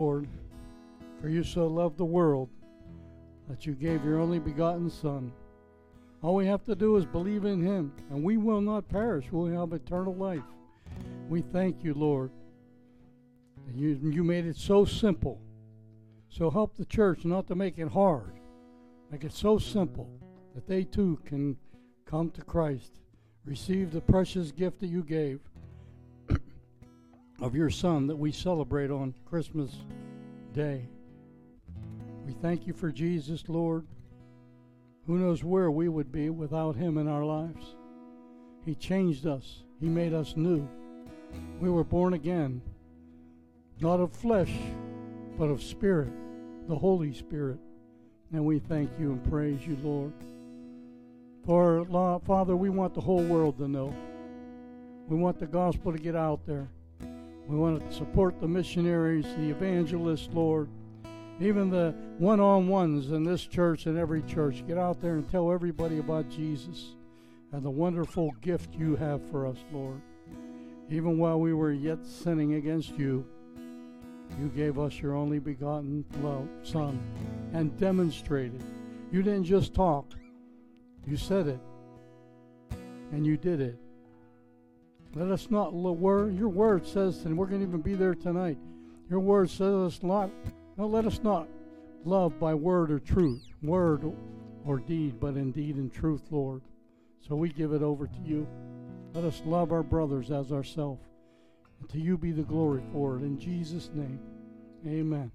Lord, for you so loved the world that you gave your only begotten Son. All we have to do is believe in him, and we will not perish. We'll have eternal life. We thank you, Lord. You, you made it so simple. So help the church not to make it hard. Make it so simple that they too can come to Christ, receive the precious gift that you gave of your Son that we celebrate on Christmas Day. We thank you for Jesus, Lord. Who knows where we would be without Him in our lives? He changed us, He made us new. We were born again, not of flesh, but of spirit, the Holy Spirit. And we thank you and praise you, Lord. For, Father, we want the whole world to know. We want the gospel to get out there. We want to support the missionaries, the evangelists, Lord. Even the one on ones in this church and every church. Get out there and tell everybody about Jesus and the wonderful gift you have for us, Lord. Even while we were yet sinning against you, you gave us your only begotten love, Son and demonstrated. You didn't just talk, you said it and you did it. Let us not word. Your word says, and we're going to even be there tonight. Your word says us not. No, let us not love by word or truth, word or deed, but indeed in deed and truth, Lord. So we give it over to you. Let us love our brothers as ourselves. And to you be the glory for it. In Jesus' name, amen.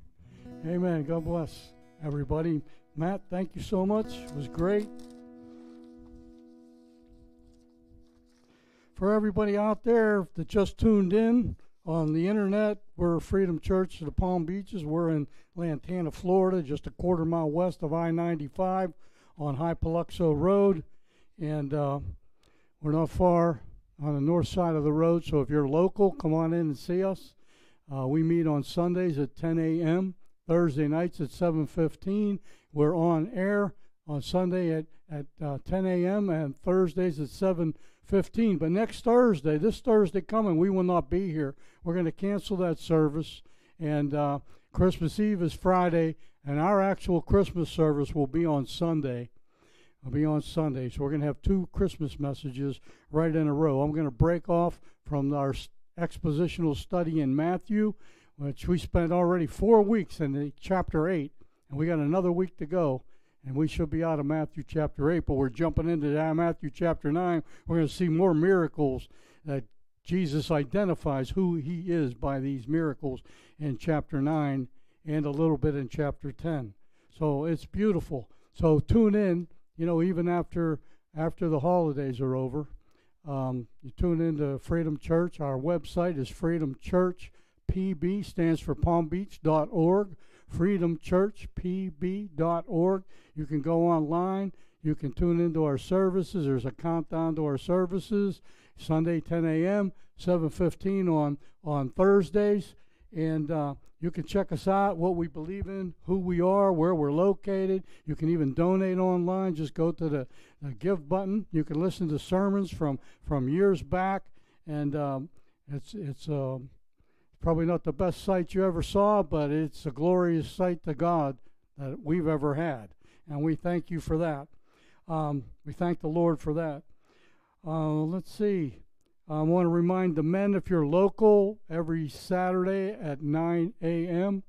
Amen. God bless everybody. Matt, thank you so much. It was great. For everybody out there that just tuned in on the internet, we're Freedom Church of the Palm Beaches. We're in Lantana, Florida, just a quarter mile west of I 95 on Hypoluxo Road. And uh, we're not far on the north side of the road. So if you're local, come on in and see us. Uh, we meet on Sundays at 10 a.m., Thursday nights at 7.15. We're on air on Sunday at, at uh, 10 a.m. and Thursdays at 7 15. But next Thursday, this Thursday coming, we will not be here. We're going to cancel that service. And uh, Christmas Eve is Friday, and our actual Christmas service will be on Sunday. It'll be on Sunday. So we're going to have two Christmas messages right in a row. I'm going to break off from our expositional study in Matthew, which we spent already four weeks in the chapter 8, and we got another week to go and we should be out of Matthew chapter 8, but we're jumping into Matthew chapter 9. We're going to see more miracles that Jesus identifies who he is by these miracles in chapter 9 and a little bit in chapter 10. So it's beautiful. So tune in, you know, even after after the holidays are over. Um, you tune into Freedom Church. Our website is Freedom Church PB, stands for palmbeach.org freedomchurchpb.org. You can go online. You can tune into our services. There's a countdown to our services. Sunday 10 a.m., 7:15 on on Thursdays, and uh, you can check us out, what we believe in, who we are, where we're located. You can even donate online. Just go to the, the give button. You can listen to sermons from from years back, and um, it's it's. Uh, Probably not the best sight you ever saw, but it's a glorious sight to God that we've ever had. And we thank you for that. Um, we thank the Lord for that. Uh, let's see. I want to remind the men if you're local, every Saturday at 9 a.m.,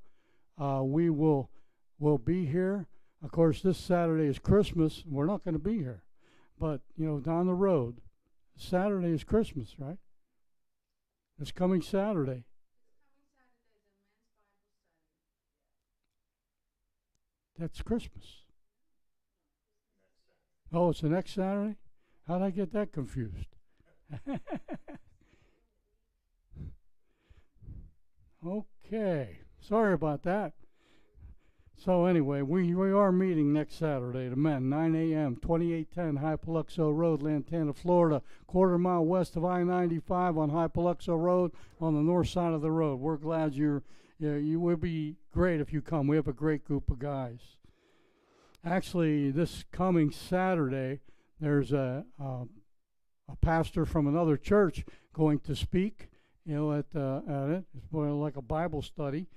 uh, we will will be here. Of course, this Saturday is Christmas. We're not going to be here, but you know, down the road, Saturday is Christmas, right? It's coming Saturday. That's Christmas. Oh, it's the next Saturday? How'd I get that confused? okay. Sorry about that. So anyway, we, we are meeting next Saturday, the men, 9 a.m., 2810 Hypoluxo Road, Lantana, Florida, quarter mile west of I-95 on Hypoluxo Road on the north side of the road. We're glad you're yeah, you would be great if you come. We have a great group of guys. Actually, this coming Saturday, there's a a, a pastor from another church going to speak. You know, at uh, at it. It's more like a Bible study.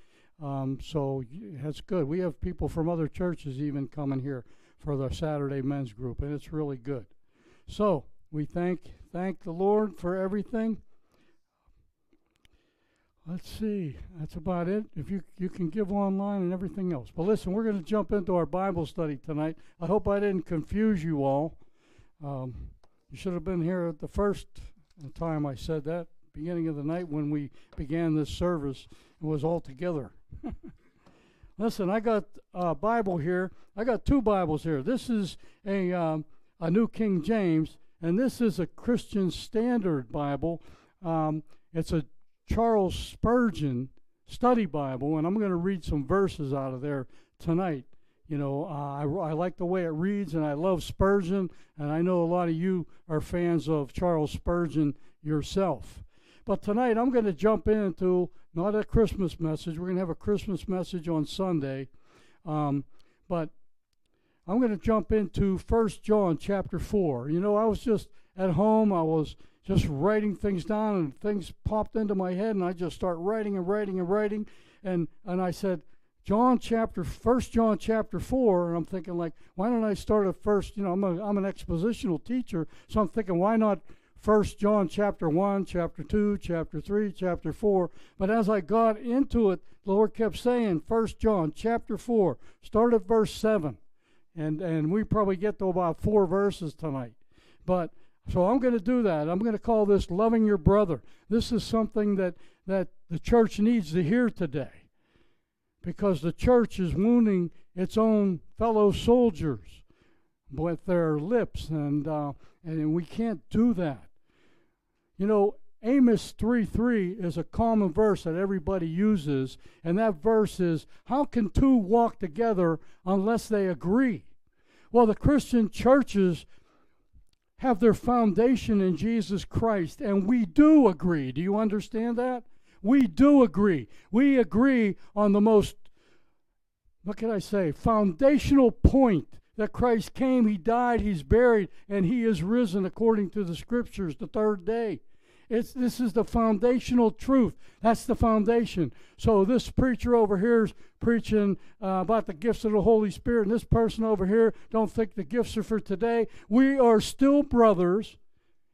Um, so that's good. We have people from other churches even coming here for the Saturday men's group, and it's really good. So we thank thank the Lord for everything. Let's see. That's about it. If you you can give online and everything else. But listen, we're going to jump into our Bible study tonight. I hope I didn't confuse you all. Um, you should have been here at the first time I said that, beginning of the night when we began this service. It was all together. listen, I got a Bible here. I got two Bibles here. This is a um, a New King James, and this is a Christian Standard Bible. Um, it's a Charles Spurgeon study Bible, and I'm going to read some verses out of there tonight. You know, uh, I, I like the way it reads, and I love Spurgeon, and I know a lot of you are fans of Charles Spurgeon yourself. But tonight I'm going to jump into not a Christmas message. We're going to have a Christmas message on Sunday, um, but I'm going to jump into First John chapter four. You know, I was just at home. I was just writing things down and things popped into my head and I just start writing and writing and writing and and I said John chapter first John chapter 4 and I'm thinking like why don't I start at first you know I'm a, I'm an expositional teacher so I'm thinking why not first John chapter 1 chapter 2 chapter 3 chapter 4 but as I got into it the Lord kept saying first John chapter 4 start at verse 7 and and we probably get to about four verses tonight but so I'm going to do that. I'm going to call this loving your brother. This is something that, that the church needs to hear today because the church is wounding its own fellow soldiers with their lips, and, uh, and we can't do that. You know, Amos 3 3 is a common verse that everybody uses, and that verse is How can two walk together unless they agree? Well, the Christian churches have their foundation in Jesus Christ, and we do agree. Do you understand that? We do agree. We agree on the most, what can I say, foundational point that Christ came, He died, He's buried, and He is risen according to the Scriptures the third day. It's, this is the foundational truth. That's the foundation. So this preacher over here is preaching uh, about the gifts of the Holy Spirit, and this person over here don't think the gifts are for today. We are still brothers,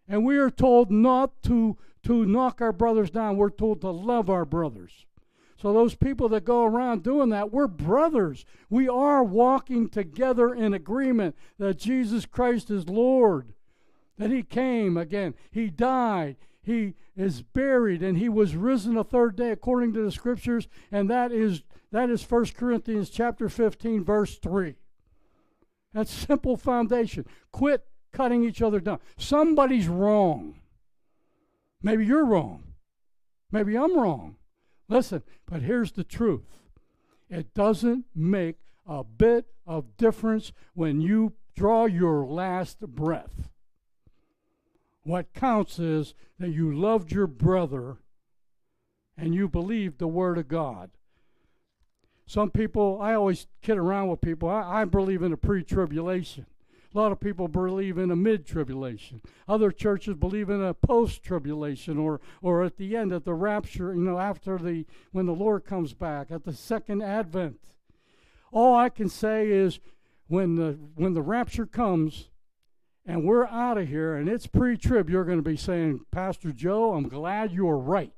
and we are told not to to knock our brothers down. We're told to love our brothers. So those people that go around doing that, we're brothers. We are walking together in agreement that Jesus Christ is Lord. That he came again. He died he is buried and he was risen a third day according to the scriptures and that is that is 1 corinthians chapter 15 verse 3 that's simple foundation. Quit cutting each other down. Somebody's wrong. Maybe you're wrong. Maybe i'm wrong. Listen but here's the truth. It doesn't make a bit of difference when you draw your last breath what counts is that you loved your brother and you believed the Word of God. Some people, I always kid around with people, I, I believe in a pre tribulation. A lot of people believe in a mid tribulation. Other churches believe in a post tribulation or, or at the end, at the rapture, you know, after the, when the Lord comes back, at the second advent. All I can say is when the, when the rapture comes, and we're out of here and it's pre trib, you're going to be saying, Pastor Joe, I'm glad you're right.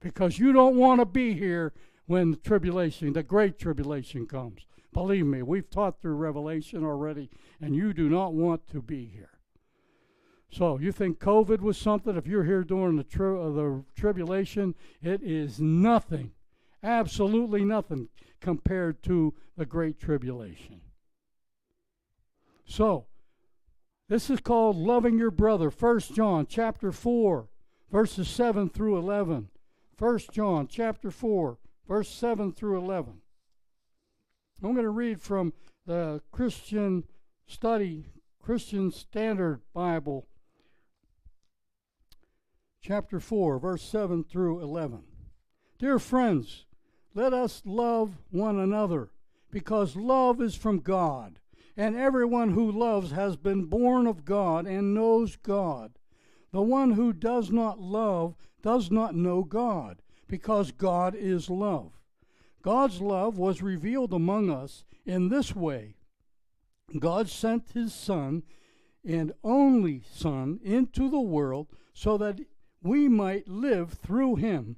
Because you don't want to be here when the tribulation, the great tribulation comes. Believe me, we've taught through Revelation already, and you do not want to be here. So, you think COVID was something? If you're here during the, tri- uh, the tribulation, it is nothing, absolutely nothing compared to the great tribulation. So, this is called loving your brother. 1 John chapter 4, verses 7 through 11. 1 John chapter 4, verse 7 through 11. I'm going to read from the Christian Study, Christian Standard Bible, chapter 4, verse 7 through 11. Dear friends, let us love one another, because love is from God and everyone who loves has been born of God and knows God. The one who does not love does not know God, because God is love. God's love was revealed among us in this way God sent his Son and only Son into the world so that we might live through him.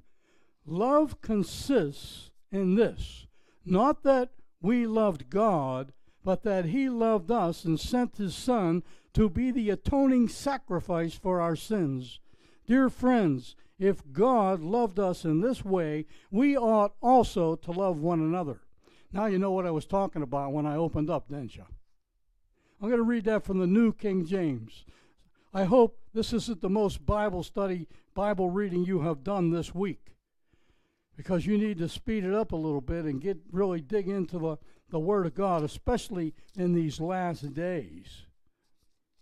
Love consists in this not that we loved God, but that he loved us and sent his Son to be the atoning sacrifice for our sins. Dear friends, if God loved us in this way, we ought also to love one another. Now you know what I was talking about when I opened up, didn't you? I'm going to read that from the New King James. I hope this isn't the most Bible study, Bible reading you have done this week because you need to speed it up a little bit and get really dig into the, the Word of God, especially in these last days.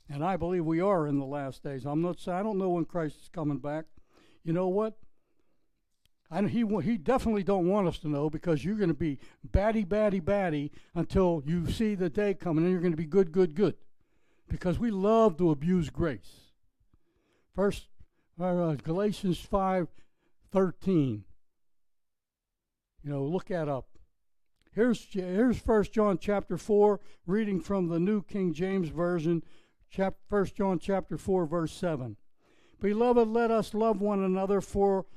And I believe we are in the last days. I'm not saying I don't know when Christ is coming back. You know what? I, he he definitely don't want us to know because you're going to be batty, batty, batty until you see the day coming, and you're going to be good, good, good, because we love to abuse grace. First, uh, Galatians five thirteen. You know, look that up. Here's here's First John chapter four, reading from the New King James Version, chap, First John chapter four, verse seven. Beloved, let us love one another, for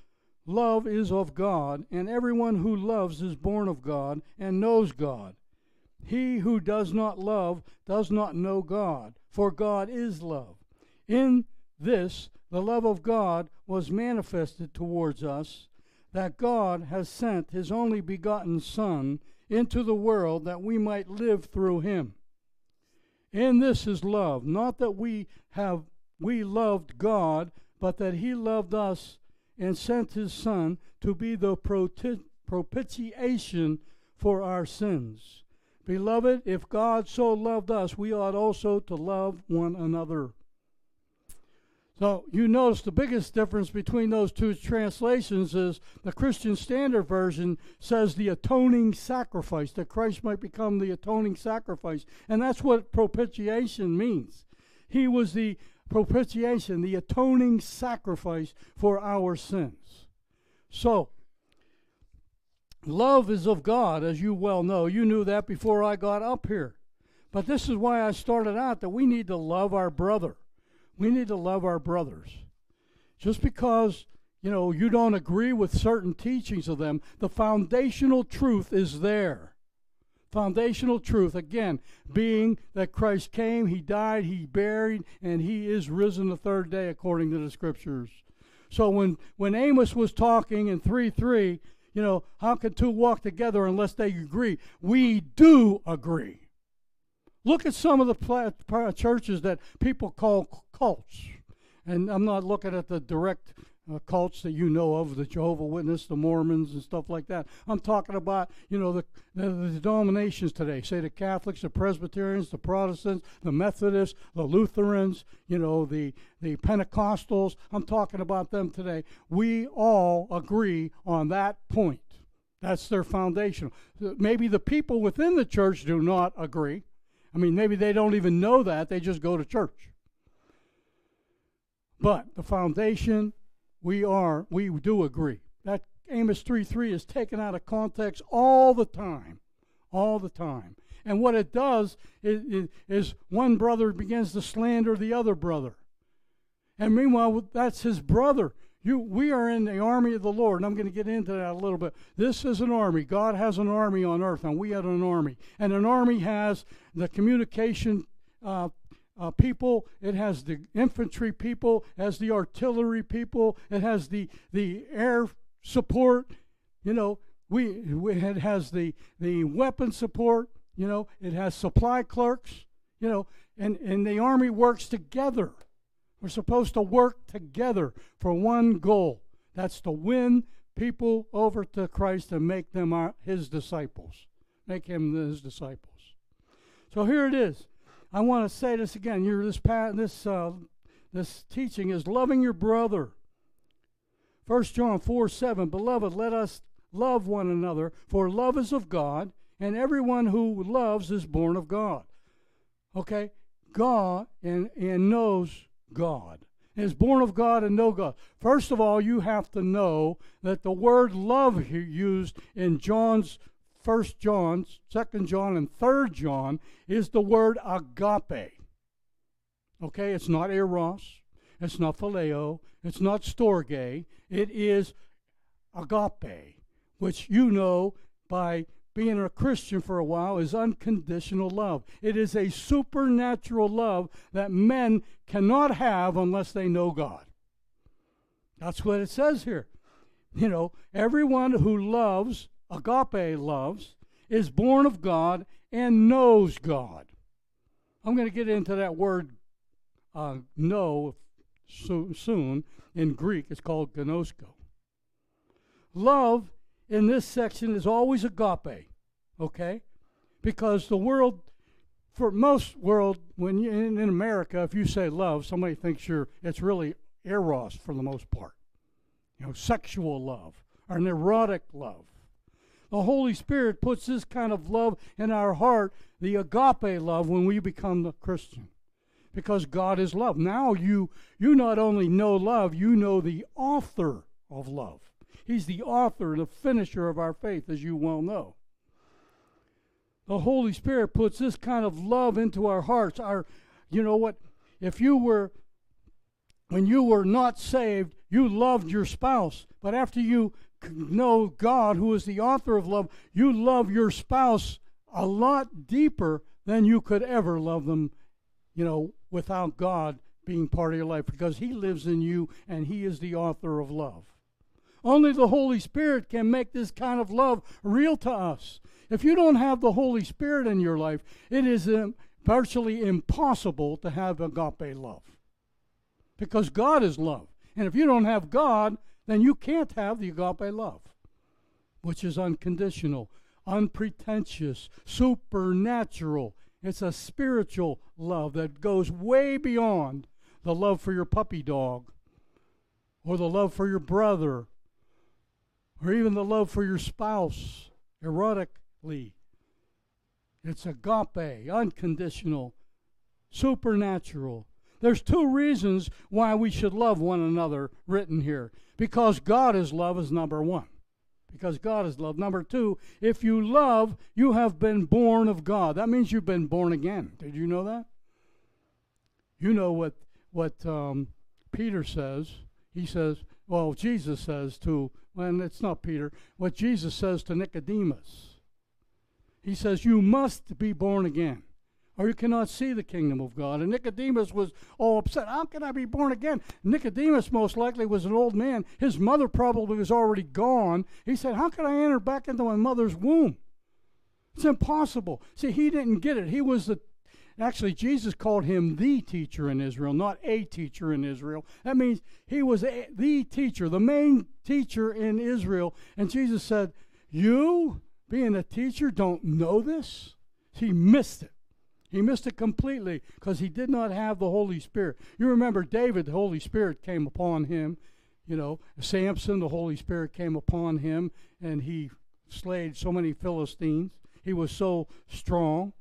love is of God, and everyone who loves is born of God and knows God. He who does not love does not know God, for God is love. In this, the love of God was manifested towards us, that God has sent his only begotten Son into the world that we might live through him. And this is love, not that we have we loved God, but that he loved us and sent his Son to be the propitiation for our sins. Beloved, if God so loved us, we ought also to love one another. So you notice the biggest difference between those two translations is the Christian Standard Version says the atoning sacrifice, that Christ might become the atoning sacrifice. And that's what propitiation means. He was the propitiation, the atoning sacrifice for our sins. So, love is of God, as you well know. You knew that before I got up here. But this is why I started out that we need to love our brother. We need to love our brothers. Just because, you know, you don't agree with certain teachings of them, the foundational truth is there foundational truth again being that Christ came, he died, he buried, and he is risen the third day according to the scriptures. So when when Amos was talking in 3 3, you know, how can two walk together unless they agree? We do agree. Look at some of the churches that people call cults. And I'm not looking at the direct uh, cults that you know of, the Jehovah Witness, the Mormons, and stuff like that. I'm talking about, you know, the, the, the denominations today. Say the Catholics, the Presbyterians, the Protestants, the Methodists, the Lutherans, you know, the the Pentecostals. I'm talking about them today. We all agree on that point. That's their foundation. Maybe the people within the church do not agree. I mean, maybe they don't even know that. They just go to church. But the foundation we are, we do agree. That Amos 3 3 is taken out of context all the time. All the time. And what it does is, is, one brother begins to slander the other brother. And meanwhile, that's his brother. You, we are in the army of the Lord, and I'm going to get into that a little bit. This is an army. God has an army on earth, and we have an army. And an army has the communication uh, uh, people, it has the infantry people, it has the artillery people, it has the, the air support, you know, we, it has the, the weapon support, you know, it has supply clerks, you know, and, and the army works together. We're supposed to work together for one goal. That's to win people over to Christ and make them our, his disciples. Make him his disciples. So here it is. I want to say this again. You're this this uh, this teaching is loving your brother. 1 John 4 7, Beloved, let us love one another, for love is of God, and everyone who loves is born of God. Okay? God and, and knows God. is born of God and know God. First of all, you have to know that the word love used in John's First John, Second John, and Third John is the word agape. Okay, it's not eros, it's not phileo, it's not storge, it is agape, which you know by being a Christian for a while is unconditional love. It is a supernatural love that men cannot have unless they know God. That's what it says here. You know, everyone who loves, agape loves, is born of God and knows God. I'm going to get into that word uh, know so, soon. In Greek, it's called gnosko. Love in this section is always agape, okay? Because the world, for most world, when you in, in America, if you say love, somebody thinks you're it's really eros for the most part, you know, sexual love or an erotic love. The Holy Spirit puts this kind of love in our heart, the agape love, when we become the Christian because God is love. Now you you not only know love, you know the author of love. He's the author, and the finisher of our faith, as you well know. The Holy Spirit puts this kind of love into our hearts. Our, you know what? If you were, when you were not saved, you loved your spouse. But after you know God, who is the author of love, you love your spouse a lot deeper than you could ever love them, you know, without God being part of your life because He lives in you and He is the author of love. Only the Holy Spirit can make this kind of love real to us. If you don't have the Holy Spirit in your life, it is um, virtually impossible to have agape love. Because God is love. And if you don't have God, then you can't have the agape love, which is unconditional, unpretentious, supernatural. It's a spiritual love that goes way beyond the love for your puppy dog or the love for your brother or even the love for your spouse erotically. It's agape, unconditional, supernatural. There's two reasons why we should love one another written here. Because God is love is number one. Because God is love. Number two, if you love, you have been born of God. That means you've been born again. Did you know that? You know what what um, Peter says. He says, well, Jesus says to and it's not Peter, what Jesus says to Nicodemus. He says, You must be born again, or you cannot see the kingdom of God. And Nicodemus was all upset. How can I be born again? Nicodemus most likely was an old man. His mother probably was already gone. He said, How can I enter back into my mother's womb? It's impossible. See, he didn't get it. He was the Actually, Jesus called him the teacher in Israel, not a teacher in Israel. That means he was a, the teacher, the main teacher in Israel. And Jesus said, You, being a teacher, don't know this? He missed it. He missed it completely because he did not have the Holy Spirit. You remember David, the Holy Spirit came upon him. You know, Samson, the Holy Spirit came upon him and he slayed so many Philistines. He was so strong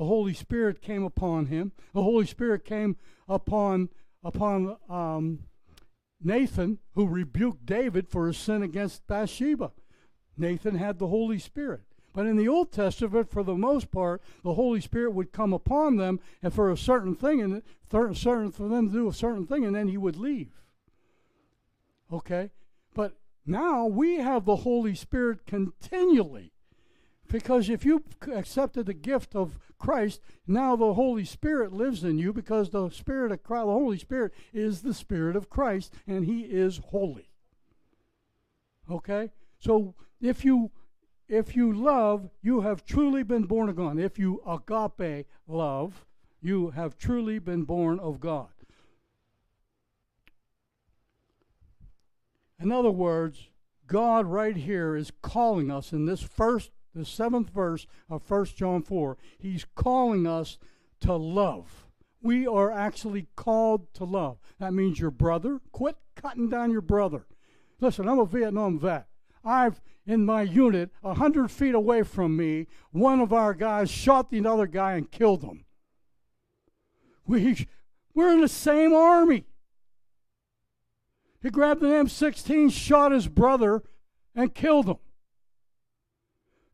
the Holy Spirit came upon him. The Holy Spirit came upon upon um, Nathan, who rebuked David for his sin against Bathsheba. Nathan had the Holy Spirit. But in the Old Testament, for the most part, the Holy Spirit would come upon them and for a certain thing, and certain for them to do a certain thing, and then he would leave. Okay? But now we have the Holy Spirit continually. Because if you accepted the gift of Christ, now the Holy Spirit lives in you because the Spirit of Christ, the Holy Spirit is the Spirit of Christ and He is holy. Okay? So if you if you love, you have truly been born God. If you agape love, you have truly been born of God. In other words, God right here is calling us in this first the seventh verse of 1 John 4, he's calling us to love. We are actually called to love. That means your brother. Quit cutting down your brother. Listen, I'm a Vietnam vet. I've, in my unit, a 100 feet away from me, one of our guys shot the other guy and killed him. We, we're in the same army. He grabbed an M16, shot his brother, and killed him.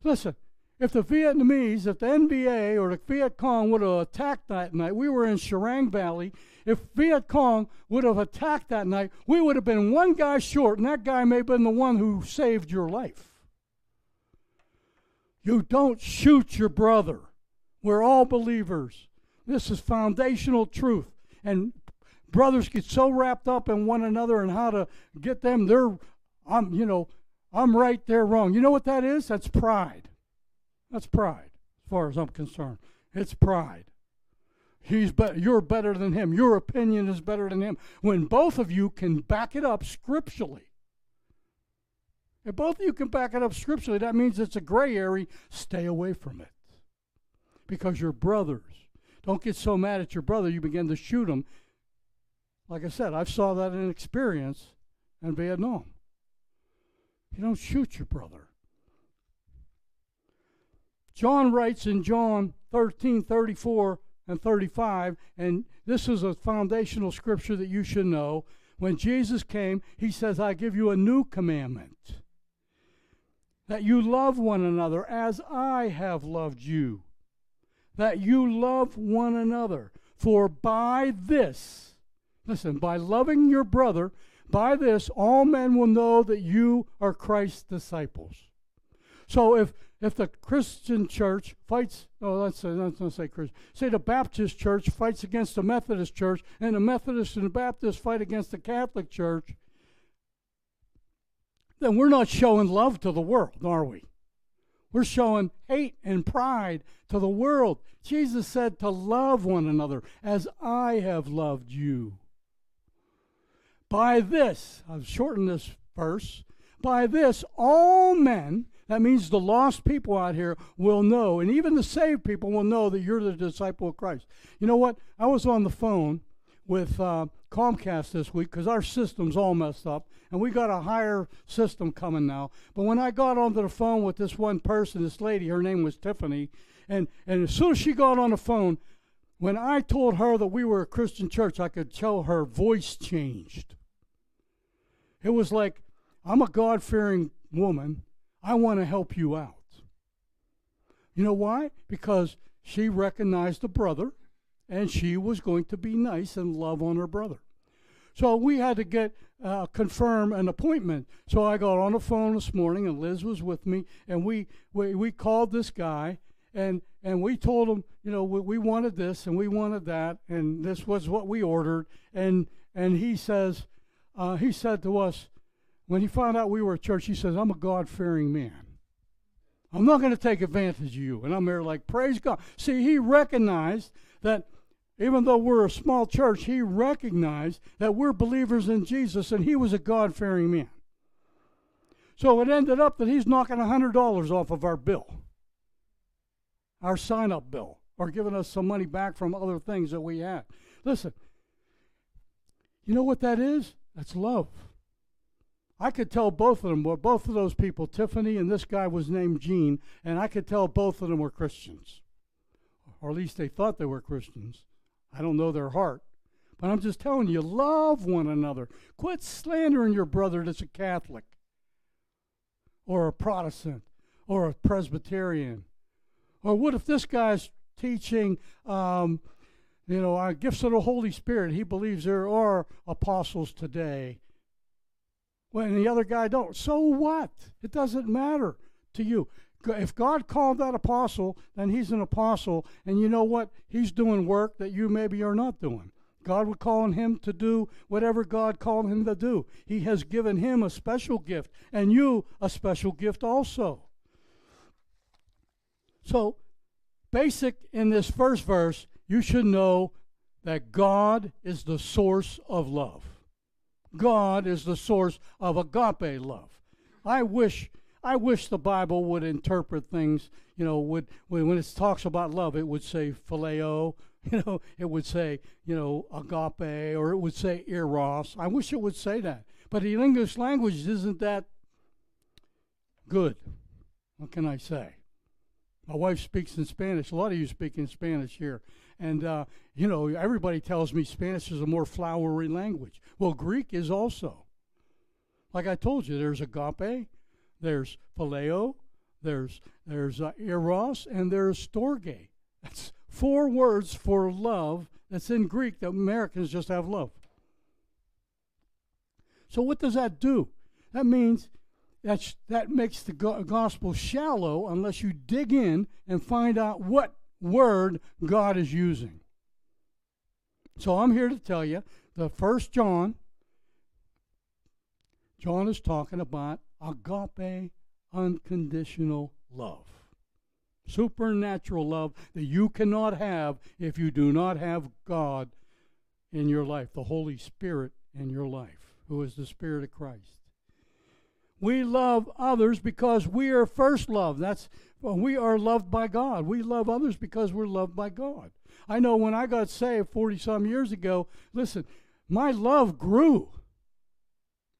Listen, if the Vietnamese, if the NVA or the Viet Cong would have attacked that night, we were in Sharang Valley. If Viet Cong would have attacked that night, we would have been one guy short, and that guy may have been the one who saved your life. You don't shoot your brother. We're all believers. This is foundational truth. And brothers get so wrapped up in one another and how to get them, they're, I'm, you know, I'm right, they're wrong. You know what that is? That's pride. That's pride, as far as I'm concerned. It's pride. He's better. You're better than him. Your opinion is better than him. When both of you can back it up scripturally. If both of you can back it up scripturally, that means it's a gray area. Stay away from it. Because you're brothers. Don't get so mad at your brother you begin to shoot him. Like I said, I saw that in experience in Vietnam. You don't shoot your brother. John writes in John 13 34 and 35, and this is a foundational scripture that you should know. When Jesus came, he says, I give you a new commandment that you love one another as I have loved you. That you love one another. For by this, listen, by loving your brother, by this all men will know that you are Christ's disciples. So if if the Christian church fights, oh, let's let's not say Christian, say the Baptist church fights against the Methodist church, and the Methodist and the Baptist fight against the Catholic church, then we're not showing love to the world, are we? We're showing hate and pride to the world. Jesus said to love one another as I have loved you. By this, I've shortened this verse, by this all men that means the lost people out here will know, and even the saved people will know that you're the disciple of Christ. You know what? I was on the phone with uh, Comcast this week because our system's all messed up, and we got a higher system coming now. But when I got onto the phone with this one person, this lady, her name was Tiffany, and, and as soon as she got on the phone, when I told her that we were a Christian church, I could tell her voice changed. It was like, I'm a God fearing woman I want to help you out. You know why? Because she recognized a brother and she was going to be nice and love on her brother. So we had to get uh, confirm an appointment. So I got on the phone this morning, and Liz was with me, and we we, we called this guy, and and we told him, you know, we, we wanted this and we wanted that, and this was what we ordered, and and he says, uh, he said to us, when he found out we were a church, he says, I'm a God fearing man. I'm not going to take advantage of you. And I'm there like, praise God. See, he recognized that even though we're a small church, he recognized that we're believers in Jesus and he was a God fearing man. So it ended up that he's knocking $100 off of our bill, our sign up bill, or giving us some money back from other things that we had. Listen, you know what that is? That's love. I could tell both of them were both of those people, Tiffany and this guy was named Gene, and I could tell both of them were Christians. Or at least they thought they were Christians. I don't know their heart. But I'm just telling you, love one another. Quit slandering your brother that's a Catholic or a Protestant or a Presbyterian. Or what if this guy's teaching, um, you know, our gifts of the Holy Spirit? He believes there are apostles today when the other guy don't. So what? It doesn't matter to you. If God called that apostle, then he's an apostle, and you know what? He's doing work that you maybe are not doing. God would call on him to do whatever God called him to do. He has given him a special gift, and you a special gift also. So, basic in this first verse, you should know that God is the source of love. God is the source of agape love. I wish I wish the Bible would interpret things, you know, would when, it talks about love, it would say phileo, you know, it would say, you know, agape, or it would say eros. I wish it would say that. But the English language isn't that good. What can I say? My wife speaks in Spanish. A lot of you speak in Spanish here. And, uh, you know, everybody tells me Spanish is a more flowery language. Well, Greek is also. Like I told you, there's agape, there's phileo, there's there's uh, eros, and there's storge. That's four words for love. That's in Greek. The Americans just have love. So what does that do? That means that that makes the go- gospel shallow unless you dig in and find out what word God is using. So I'm here to tell you the first John John is talking about agape unconditional love. Supernatural love that you cannot have if you do not have God in your life, the Holy Spirit in your life, who is the Spirit of Christ. We love others because we are first loved. That's we are loved by God. We love others because we're loved by God. I know when I got saved 40 some years ago, listen, my love grew.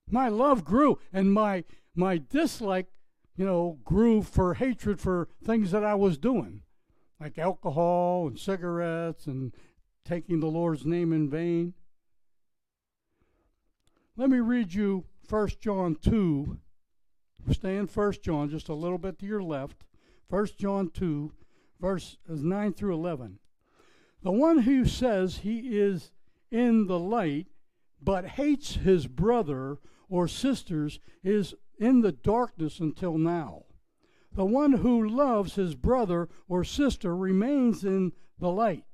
My love grew and my my dislike, you know, grew for hatred for things that I was doing, like alcohol and cigarettes and taking the Lord's name in vain. Let me read you 1 John 2 Stay in 1 John just a little bit to your left. 1 John 2, verse uh, 9 through 11. The one who says he is in the light but hates his brother or sisters is in the darkness until now. The one who loves his brother or sister remains in the light,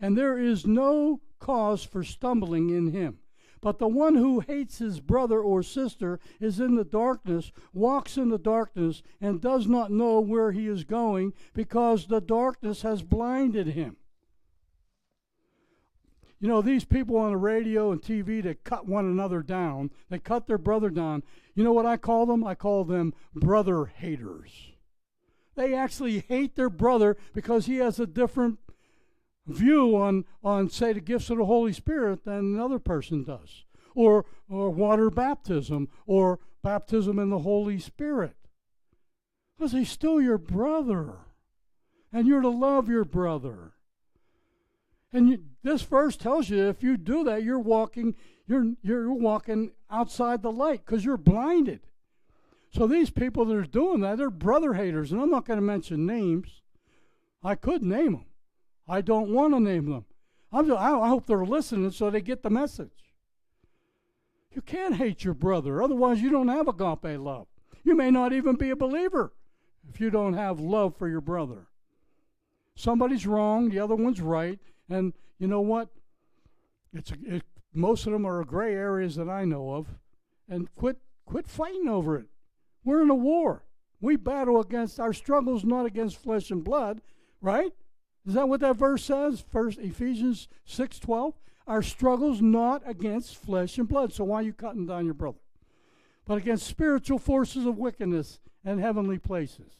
and there is no cause for stumbling in him. But the one who hates his brother or sister is in the darkness, walks in the darkness, and does not know where he is going because the darkness has blinded him. You know, these people on the radio and TV that cut one another down, they cut their brother down. You know what I call them? I call them brother haters. They actually hate their brother because he has a different view on, on say, the gifts of the Holy Spirit than another person does, or, or water baptism, or baptism in the Holy Spirit. Because he's still your brother, and you're to love your brother. And you, this verse tells you if you do that, you're walking, you're, you're walking outside the light because you're blinded. So these people that are doing that, they're brother haters, and I'm not going to mention names. I could name them. I don't want to name them. I'm just, I hope they're listening so they get the message. You can't hate your brother, otherwise, you don't have agape love. You may not even be a believer if you don't have love for your brother. Somebody's wrong, the other one's right, and you know what? It's it, most of them are gray areas that I know of, and quit quit fighting over it. We're in a war. We battle against our struggles, not against flesh and blood, right? Is that what that verse says? First Ephesians 6:12. Our struggles not against flesh and blood. So why are you cutting down your brother? But against spiritual forces of wickedness and heavenly places.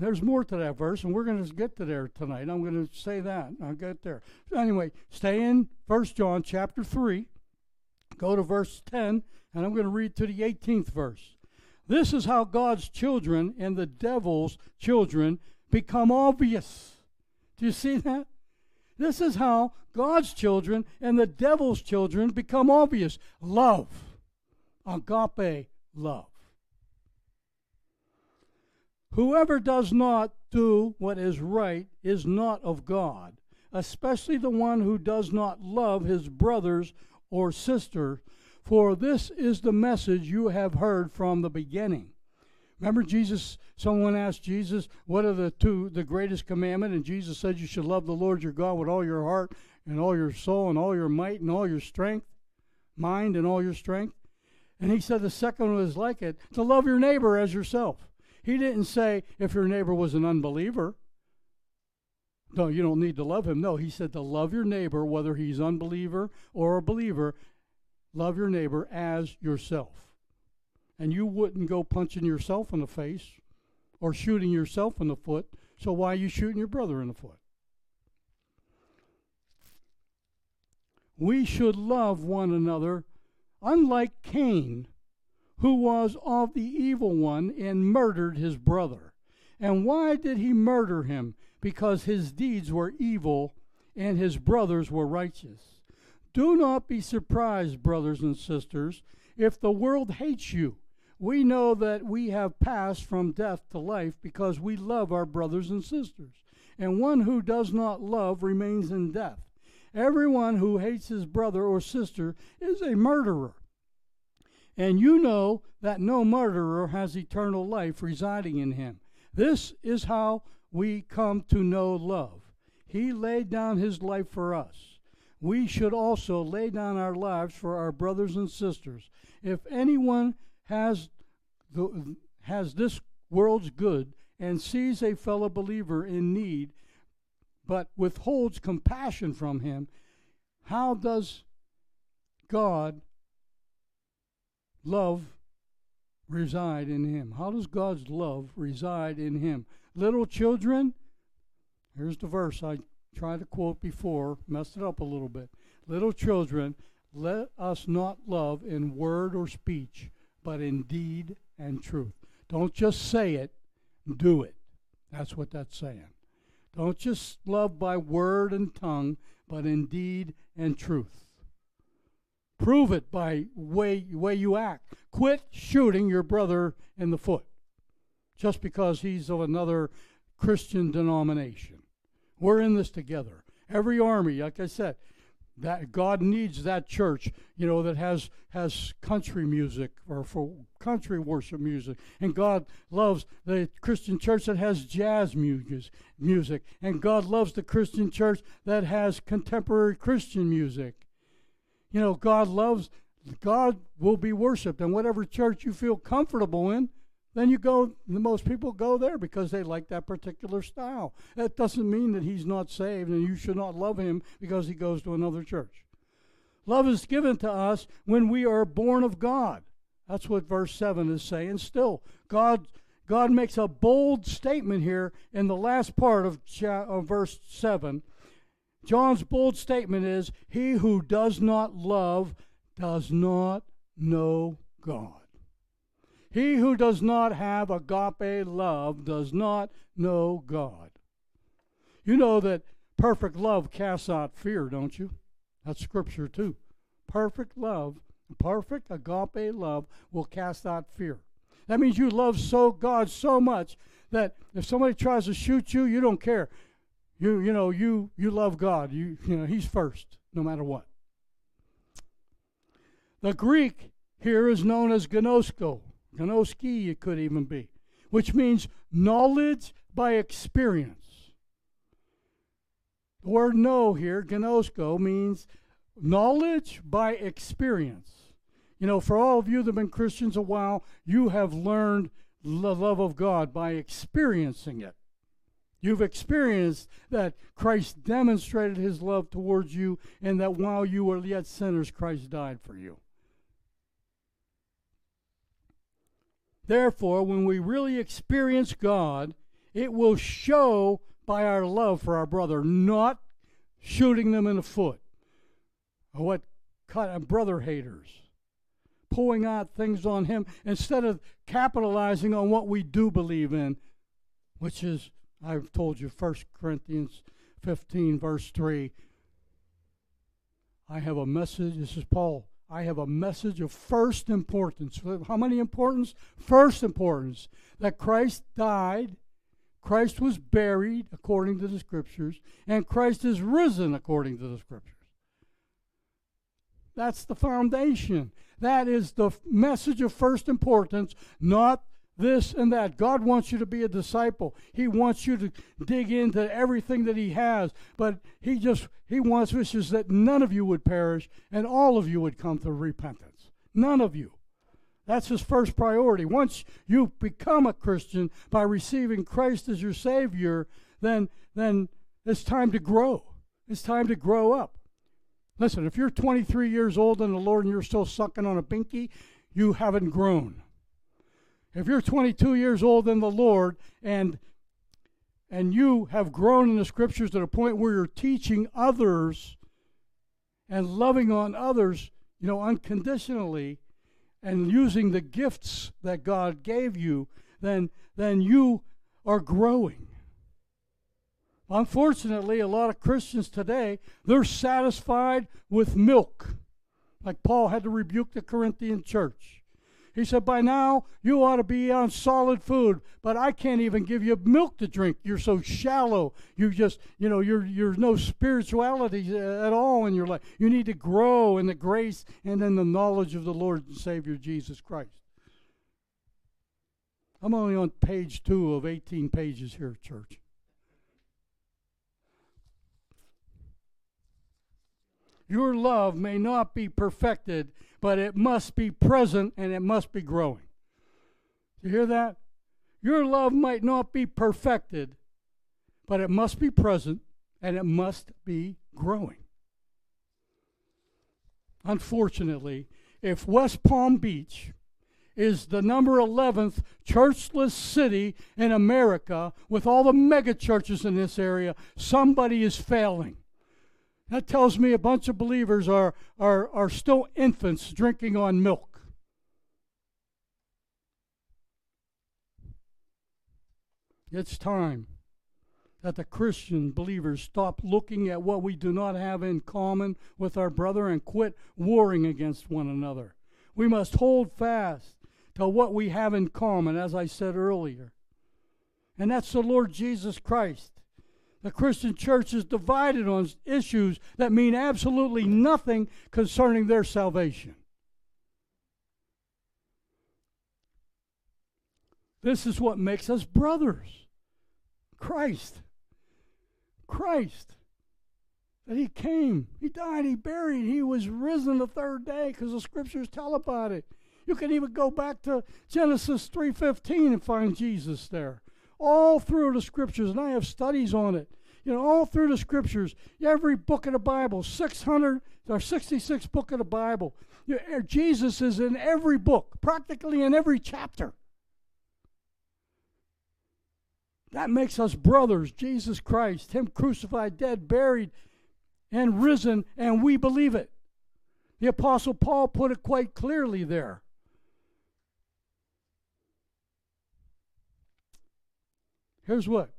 There's more to that verse, and we're going to get to there tonight. I'm going to say that. I'll get there. Anyway, stay in First John chapter 3. Go to verse 10, and I'm going to read to the 18th verse. This is how God's children and the devil's children become obvious. Do you see that? This is how God's children and the devil's children become obvious. Love. Agape love. Whoever does not do what is right is not of God, especially the one who does not love his brothers or sister, for this is the message you have heard from the beginning. Remember, Jesus, someone asked Jesus, What are the two, the greatest commandment? And Jesus said, You should love the Lord your God with all your heart and all your soul and all your might and all your strength, mind and all your strength. And he said, The second one is like it to love your neighbor as yourself. He didn't say, If your neighbor was an unbeliever, no, you don't need to love him. No, he said to love your neighbor, whether he's unbeliever or a believer, love your neighbor as yourself. And you wouldn't go punching yourself in the face or shooting yourself in the foot, so why are you shooting your brother in the foot? We should love one another, unlike Cain, who was of the evil one and murdered his brother. And why did he murder him? Because his deeds were evil and his brothers were righteous. Do not be surprised, brothers and sisters, if the world hates you. We know that we have passed from death to life because we love our brothers and sisters. And one who does not love remains in death. Everyone who hates his brother or sister is a murderer. And you know that no murderer has eternal life residing in him. This is how we come to know love. He laid down his life for us. We should also lay down our lives for our brothers and sisters. If anyone has the, has this world's good and sees a fellow believer in need but withholds compassion from him, how does God love reside in him? How does God's love reside in him? Little children, here's the verse I tried to quote before, messed it up a little bit. Little children, let us not love in word or speech, but in deed and truth. Don't just say it, do it. That's what that's saying. Don't just love by word and tongue, but in deed and truth. Prove it by way way you act. Quit shooting your brother in the foot just because he's of another Christian denomination. We're in this together. Every army, like I said, that God needs that church, you know, that has has country music or for country worship music, and God loves the Christian church that has jazz music, music, and God loves the Christian church that has contemporary Christian music. You know, God loves God will be worshipped, and whatever church you feel comfortable in, then you go, the most people go there because they like that particular style. That doesn't mean that he's not saved and you should not love him because he goes to another church. Love is given to us when we are born of God. That's what verse 7 is saying. Still, God, God makes a bold statement here in the last part of, of verse 7. John's bold statement is He who does not love does not know God. He who does not have agape love does not know God. You know that perfect love casts out fear, don't you? That's scripture too. Perfect love, perfect agape love will cast out fear. That means you love so God so much that if somebody tries to shoot you, you don't care. You you know you you love God. You you know He's first, no matter what. The Greek here is known as gnosko. Gnoski, it could even be, which means knowledge by experience. The word know here, gnosko, means knowledge by experience. You know, for all of you that have been Christians a while, you have learned the love of God by experiencing it. You've experienced that Christ demonstrated his love towards you, and that while you were yet sinners, Christ died for you. Therefore, when we really experience God, it will show by our love for our brother, not shooting them in the foot. Oh, what kind of brother haters? Pulling out things on him instead of capitalizing on what we do believe in, which is, I've told you, 1 Corinthians 15, verse 3. I have a message. This is Paul I have a message of first importance. How many importance? First importance. That Christ died, Christ was buried according to the scriptures, and Christ is risen according to the scriptures. That's the foundation. That is the message of first importance, not this and that. God wants you to be a disciple. He wants you to dig into everything that He has, but He just He wants wishes that none of you would perish and all of you would come to repentance. None of you. That's His first priority. Once you become a Christian by receiving Christ as your Savior, then then it's time to grow. It's time to grow up. Listen, if you're 23 years old in the Lord and you're still sucking on a binky, you haven't grown. If you're 22 years old in the Lord and and you have grown in the scriptures to the point where you're teaching others and loving on others, you know, unconditionally and using the gifts that God gave you, then then you are growing. Unfortunately, a lot of Christians today, they're satisfied with milk. Like Paul had to rebuke the Corinthian church. He said, By now, you ought to be on solid food, but I can't even give you milk to drink. You're so shallow. You just, you know, you're, you're no spirituality uh, at all in your life. You need to grow in the grace and in the knowledge of the Lord and Savior Jesus Christ. I'm only on page two of 18 pages here, church. Your love may not be perfected, but it must be present and it must be growing. You hear that? Your love might not be perfected, but it must be present and it must be growing. Unfortunately, if West Palm Beach is the number 11th churchless city in America with all the mega churches in this area, somebody is failing. That tells me a bunch of believers are, are, are still infants drinking on milk. It's time that the Christian believers stop looking at what we do not have in common with our brother and quit warring against one another. We must hold fast to what we have in common, as I said earlier. And that's the Lord Jesus Christ. The Christian church is divided on issues that mean absolutely nothing concerning their salvation. This is what makes us brothers. Christ. Christ. That he came, he died, he buried, he was risen the third day because the scriptures tell about it. You can even go back to Genesis 3:15 and find Jesus there all through the scriptures, and I have studies on it. You know, all through the scriptures, every book of the Bible, 600 or 66 book of the Bible. Er, Jesus is in every book, practically in every chapter. That makes us brothers, Jesus Christ, Him crucified, dead, buried, and risen, and we believe it. The Apostle Paul put it quite clearly there. Here's what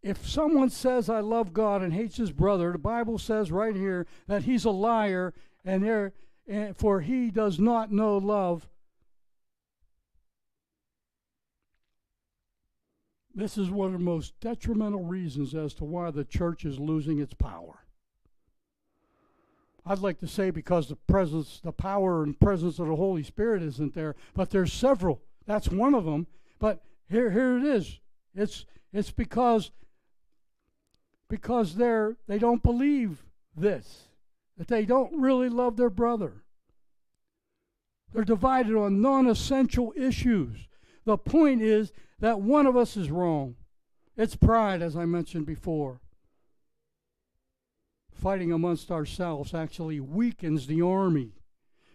if someone says, I love God and hates his brother, the Bible says right here that he's a liar and there, for he does not know love. This is one of the most detrimental reasons as to why the church is losing its power. I'd like to say because the presence, the power and presence of the Holy Spirit isn't there, but there's several. That's one of them. But here, here it is. It's it's because because they're they don't believe this, that they don't really love their brother. They're divided on non-essential issues. The point is that one of us is wrong. It's pride, as I mentioned before. Fighting amongst ourselves actually weakens the army.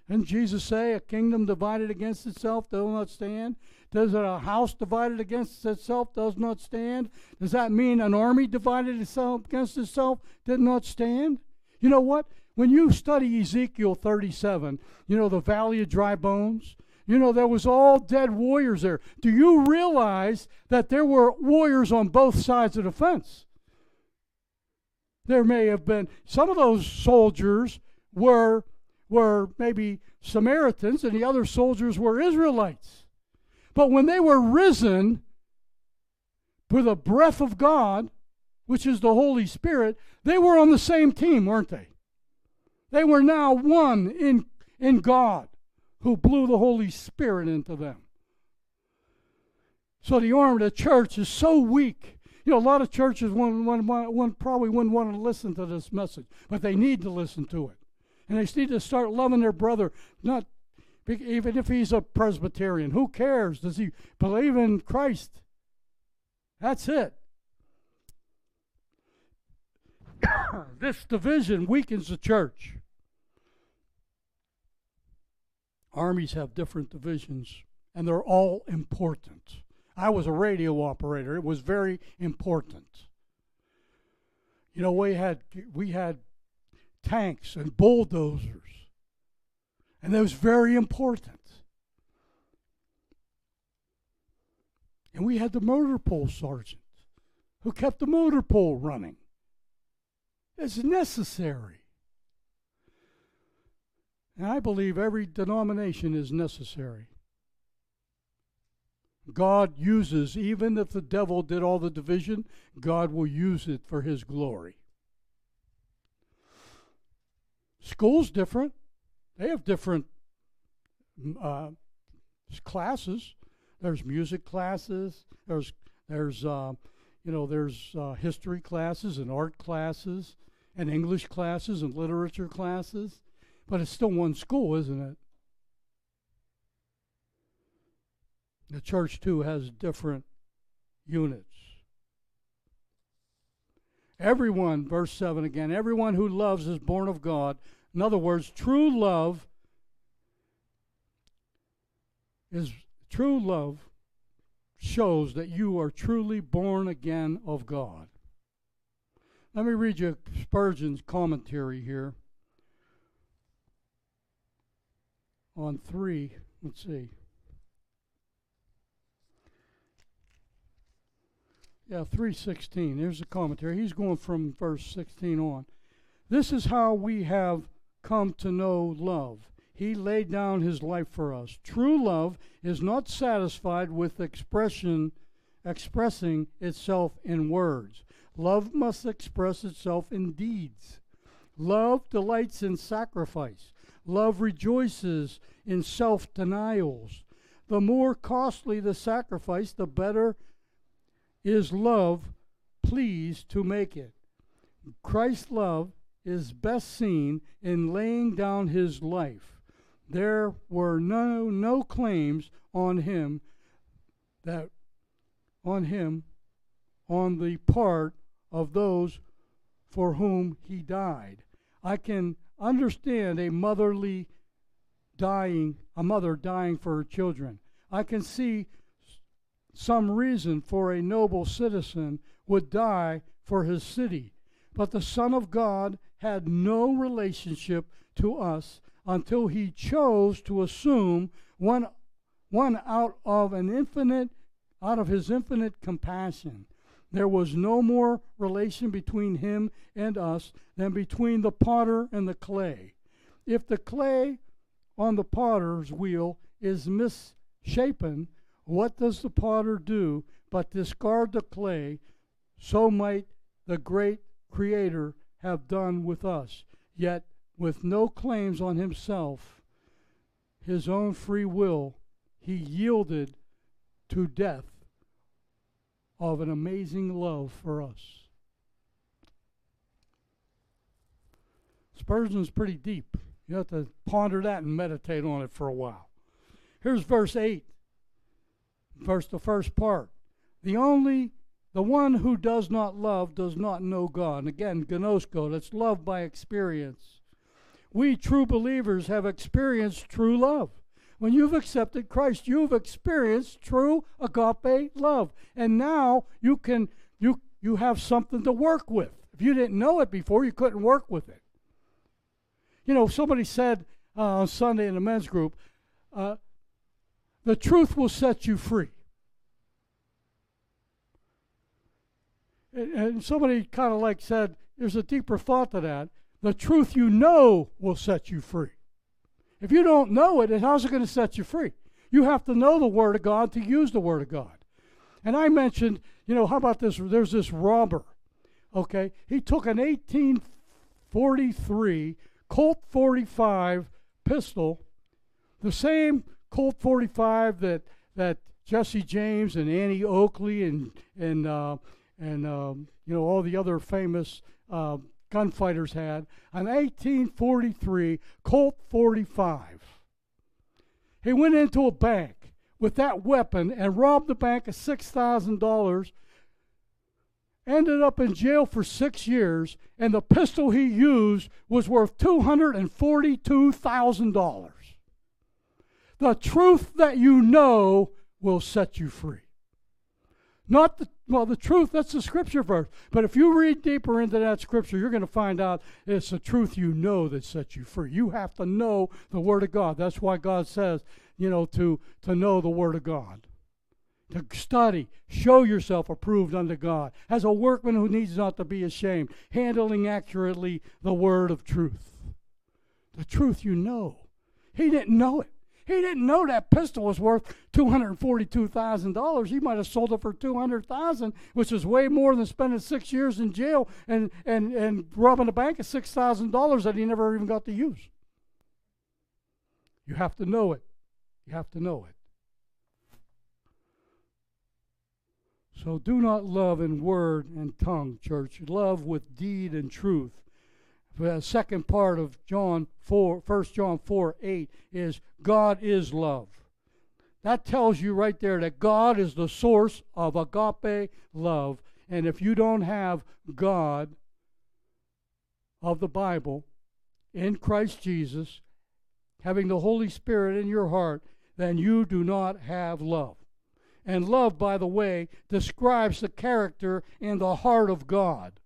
Didn't Jesus say, A kingdom divided against itself does not stand? Does a house divided against itself does not stand? Does that mean an army divided itself against itself did not stand? You know what? When you study Ezekiel 37, you know the valley of dry bones, you know there was all dead warriors there. Do you realize that there were warriors on both sides of the fence? There may have been some of those soldiers were were maybe Samaritans and the other soldiers were Israelites. But when they were risen with the breath of God, which is the Holy Spirit, they were on the same team, weren't they? They were now one in, in God who blew the Holy Spirit into them. So the arm of the church is so weak. You know, a lot of churches one, one, one, probably wouldn't want to listen to this message, but they need to listen to it. And they need to start loving their brother, not even if he's a Presbyterian. Who cares? Does he believe in Christ? That's it. this division weakens the church. Armies have different divisions, and they're all important. I was a radio operator. It was very important. You know, we had we had tanks and bulldozers. And that was very important. And we had the motor pole sergeant who kept the motor pole running. It's necessary. And I believe every denomination is necessary. God uses, even if the devil did all the division, God will use it for his glory. School's different. They have different uh, classes. There's music classes. There's there's uh, you know there's uh, history classes and art classes and English classes and literature classes, but it's still one school, isn't it? The church too has different units. Everyone, verse 7 again, everyone who loves is born of God. In other words, true love is true love shows that you are truly born again of God. Let me read you Spurgeon's commentary here on 3. Let's see. Yeah, 316. Here's the commentary. He's going from verse 16 on. This is how we have come to know love. He laid down his life for us. True love is not satisfied with expression expressing itself in words. Love must express itself in deeds. Love delights in sacrifice. Love rejoices in self denials. The more costly the sacrifice, the better is love pleased to make it. Christ's love is best seen in laying down his life. There were no no claims on him that on him on the part of those for whom he died. I can understand a motherly dying, a mother dying for her children. I can see some reason for a noble citizen would die for his city. But the Son of God had no relationship to us until he chose to assume one, one out of an infinite out of his infinite compassion. There was no more relation between him and us than between the potter and the clay. If the clay on the potter's wheel is misshapen, what does the potter do but discard the clay? So might the great Creator have done with us. Yet, with no claims on himself, his own free will, he yielded to death of an amazing love for us. Spurgeon's pretty deep. You have to ponder that and meditate on it for a while. Here's verse 8 verse the first part. The only the one who does not love does not know God. Again, gnosko, that's love by experience. We true believers have experienced true love. When you've accepted Christ, you've experienced true agape love. And now you can you you have something to work with. If you didn't know it before, you couldn't work with it. You know, somebody said uh, on Sunday in the men's group, uh, the truth will set you free. And, somebody kind of like said, there's a deeper thought to that. The truth you know will set you free. If you don't know it, how's it going to set you free? You have to know the Word of God to use the Word of God. And I mentioned, you know, how about this? There's this robber, okay? He took an 1843 Colt 45 pistol, the same Colt 45 that that Jesse James and Annie Oakley and and uh, and um, you know all the other famous uh, gunfighters had an 1843 Colt 45. He went into a bank with that weapon and robbed the bank of six thousand dollars. Ended up in jail for six years, and the pistol he used was worth two hundred and forty-two thousand dollars. The truth that you know will set you free. Not the, well, the truth, that's the scripture verse. But if you read deeper into that scripture, you're going to find out it's the truth you know that sets you free. You have to know the Word of God. That's why God says, you know, to, to know the Word of God. to study, show yourself approved unto God, as a workman who needs not to be ashamed, handling accurately the word of truth. The truth you know. He didn't know it. He didn't know that pistol was worth two hundred forty-two thousand dollars. He might have sold it for two hundred thousand, which is way more than spending six years in jail and and and robbing a bank of six thousand dollars that he never even got to use. You have to know it. You have to know it. So do not love in word and tongue, church. Love with deed and truth. The second part of John 4, 1 John 4 8 is God is love. That tells you right there that God is the source of agape love. And if you don't have God of the Bible in Christ Jesus, having the Holy Spirit in your heart, then you do not have love. And love, by the way, describes the character and the heart of God.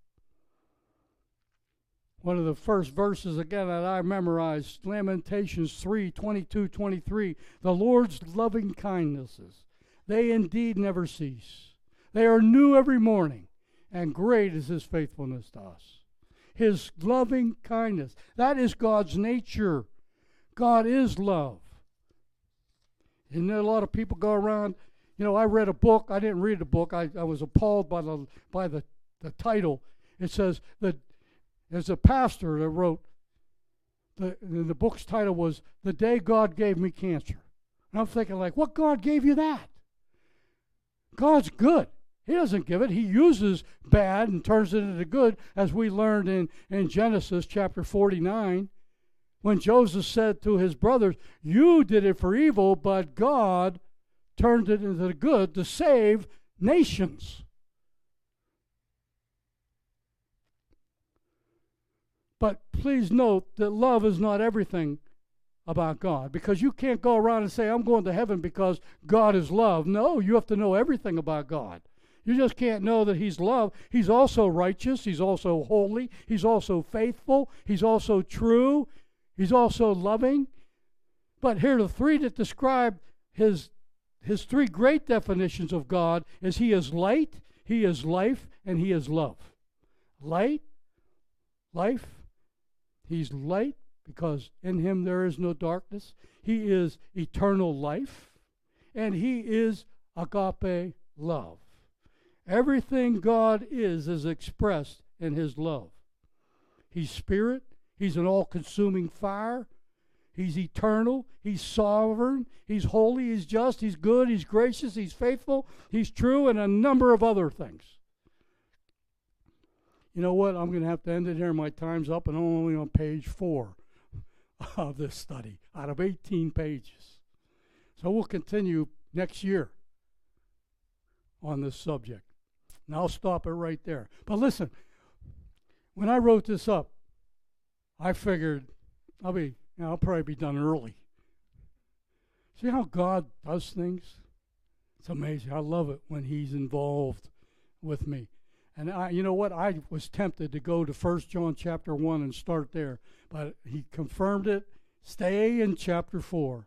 One of the first verses again that I memorized, Lamentations 3 22 23. The Lord's loving kindnesses, they indeed never cease. They are new every morning, and great is his faithfulness to us. His loving kindness, that is God's nature. God is love. And a lot of people go around you know, I read a book. I didn't read the book. I, I was appalled by the by the, the title. It says that there's a pastor that wrote the the book's title was "The Day God Gave Me Cancer." And I'm thinking like, what God gave you that? God's good. He doesn't give it. He uses bad and turns it into good, as we learned in, in Genesis chapter 49, when Joseph said to his brothers, You did it for evil, but God turned it into good to save nations. But please note that love is not everything about God because you can't go around and say, I'm going to heaven because God is love. No, you have to know everything about God. You just can't know that He's love. He's also righteous. He's also holy. He's also faithful. He's also true. He's also loving. But here are the three that describe His his three great definitions of God is he is light, he is life, and he is love. Light, life, he's light because in him there is no darkness. He is eternal life, and he is agape love. Everything God is is expressed in his love. He's spirit, he's an all consuming fire, He's eternal. He's sovereign. He's holy. He's just. He's good. He's gracious. He's faithful. He's true, and a number of other things. You know what? I'm going to have to end it here. My time's up, and I'm only on page four of this study out of 18 pages. So we'll continue next year on this subject. And I'll stop it right there. But listen, when I wrote this up, I figured I'll be you know, I'll probably be done early. See how God does things? It's amazing. I love it when He's involved with me. And I, you know what? I was tempted to go to First John chapter one and start there, but He confirmed it. Stay in chapter four,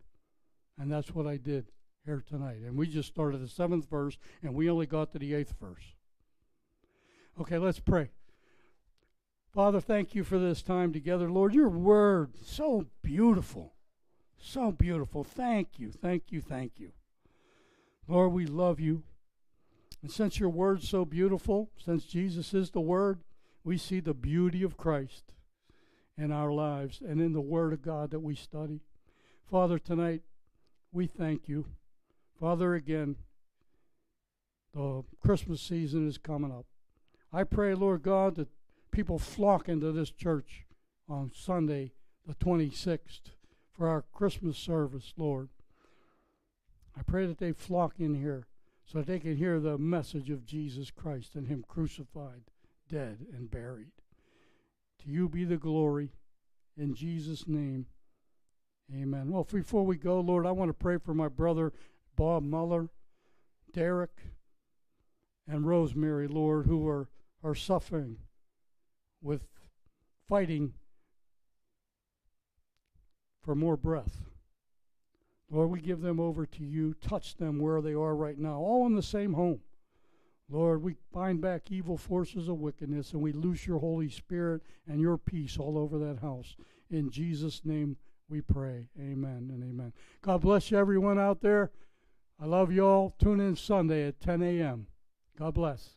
and that's what I did here tonight. And we just started the seventh verse, and we only got to the eighth verse. Okay, let's pray. Father, thank you for this time together. Lord, your word, so beautiful. So beautiful. Thank you, thank you, thank you. Lord, we love you. And since your word's so beautiful, since Jesus is the word, we see the beauty of Christ in our lives and in the word of God that we study. Father, tonight we thank you. Father, again, the Christmas season is coming up. I pray, Lord God, that people flock into this church on Sunday, the 26th, for our Christmas service, Lord. I pray that they flock in here so they can hear the message of Jesus Christ and Him crucified, dead, and buried. To you be the glory. In Jesus' name, amen. Well, before we go, Lord, I want to pray for my brother Bob Muller, Derek, and Rosemary, Lord, who are, are suffering with fighting for more breath. Lord, we give them over to you. Touch them where they are right now, all in the same home. Lord, we bind back evil forces of wickedness and we loose your Holy Spirit and your peace all over that house. In Jesus' name we pray. Amen and amen. God bless you, everyone out there. I love you all. Tune in Sunday at 10 a.m. God bless.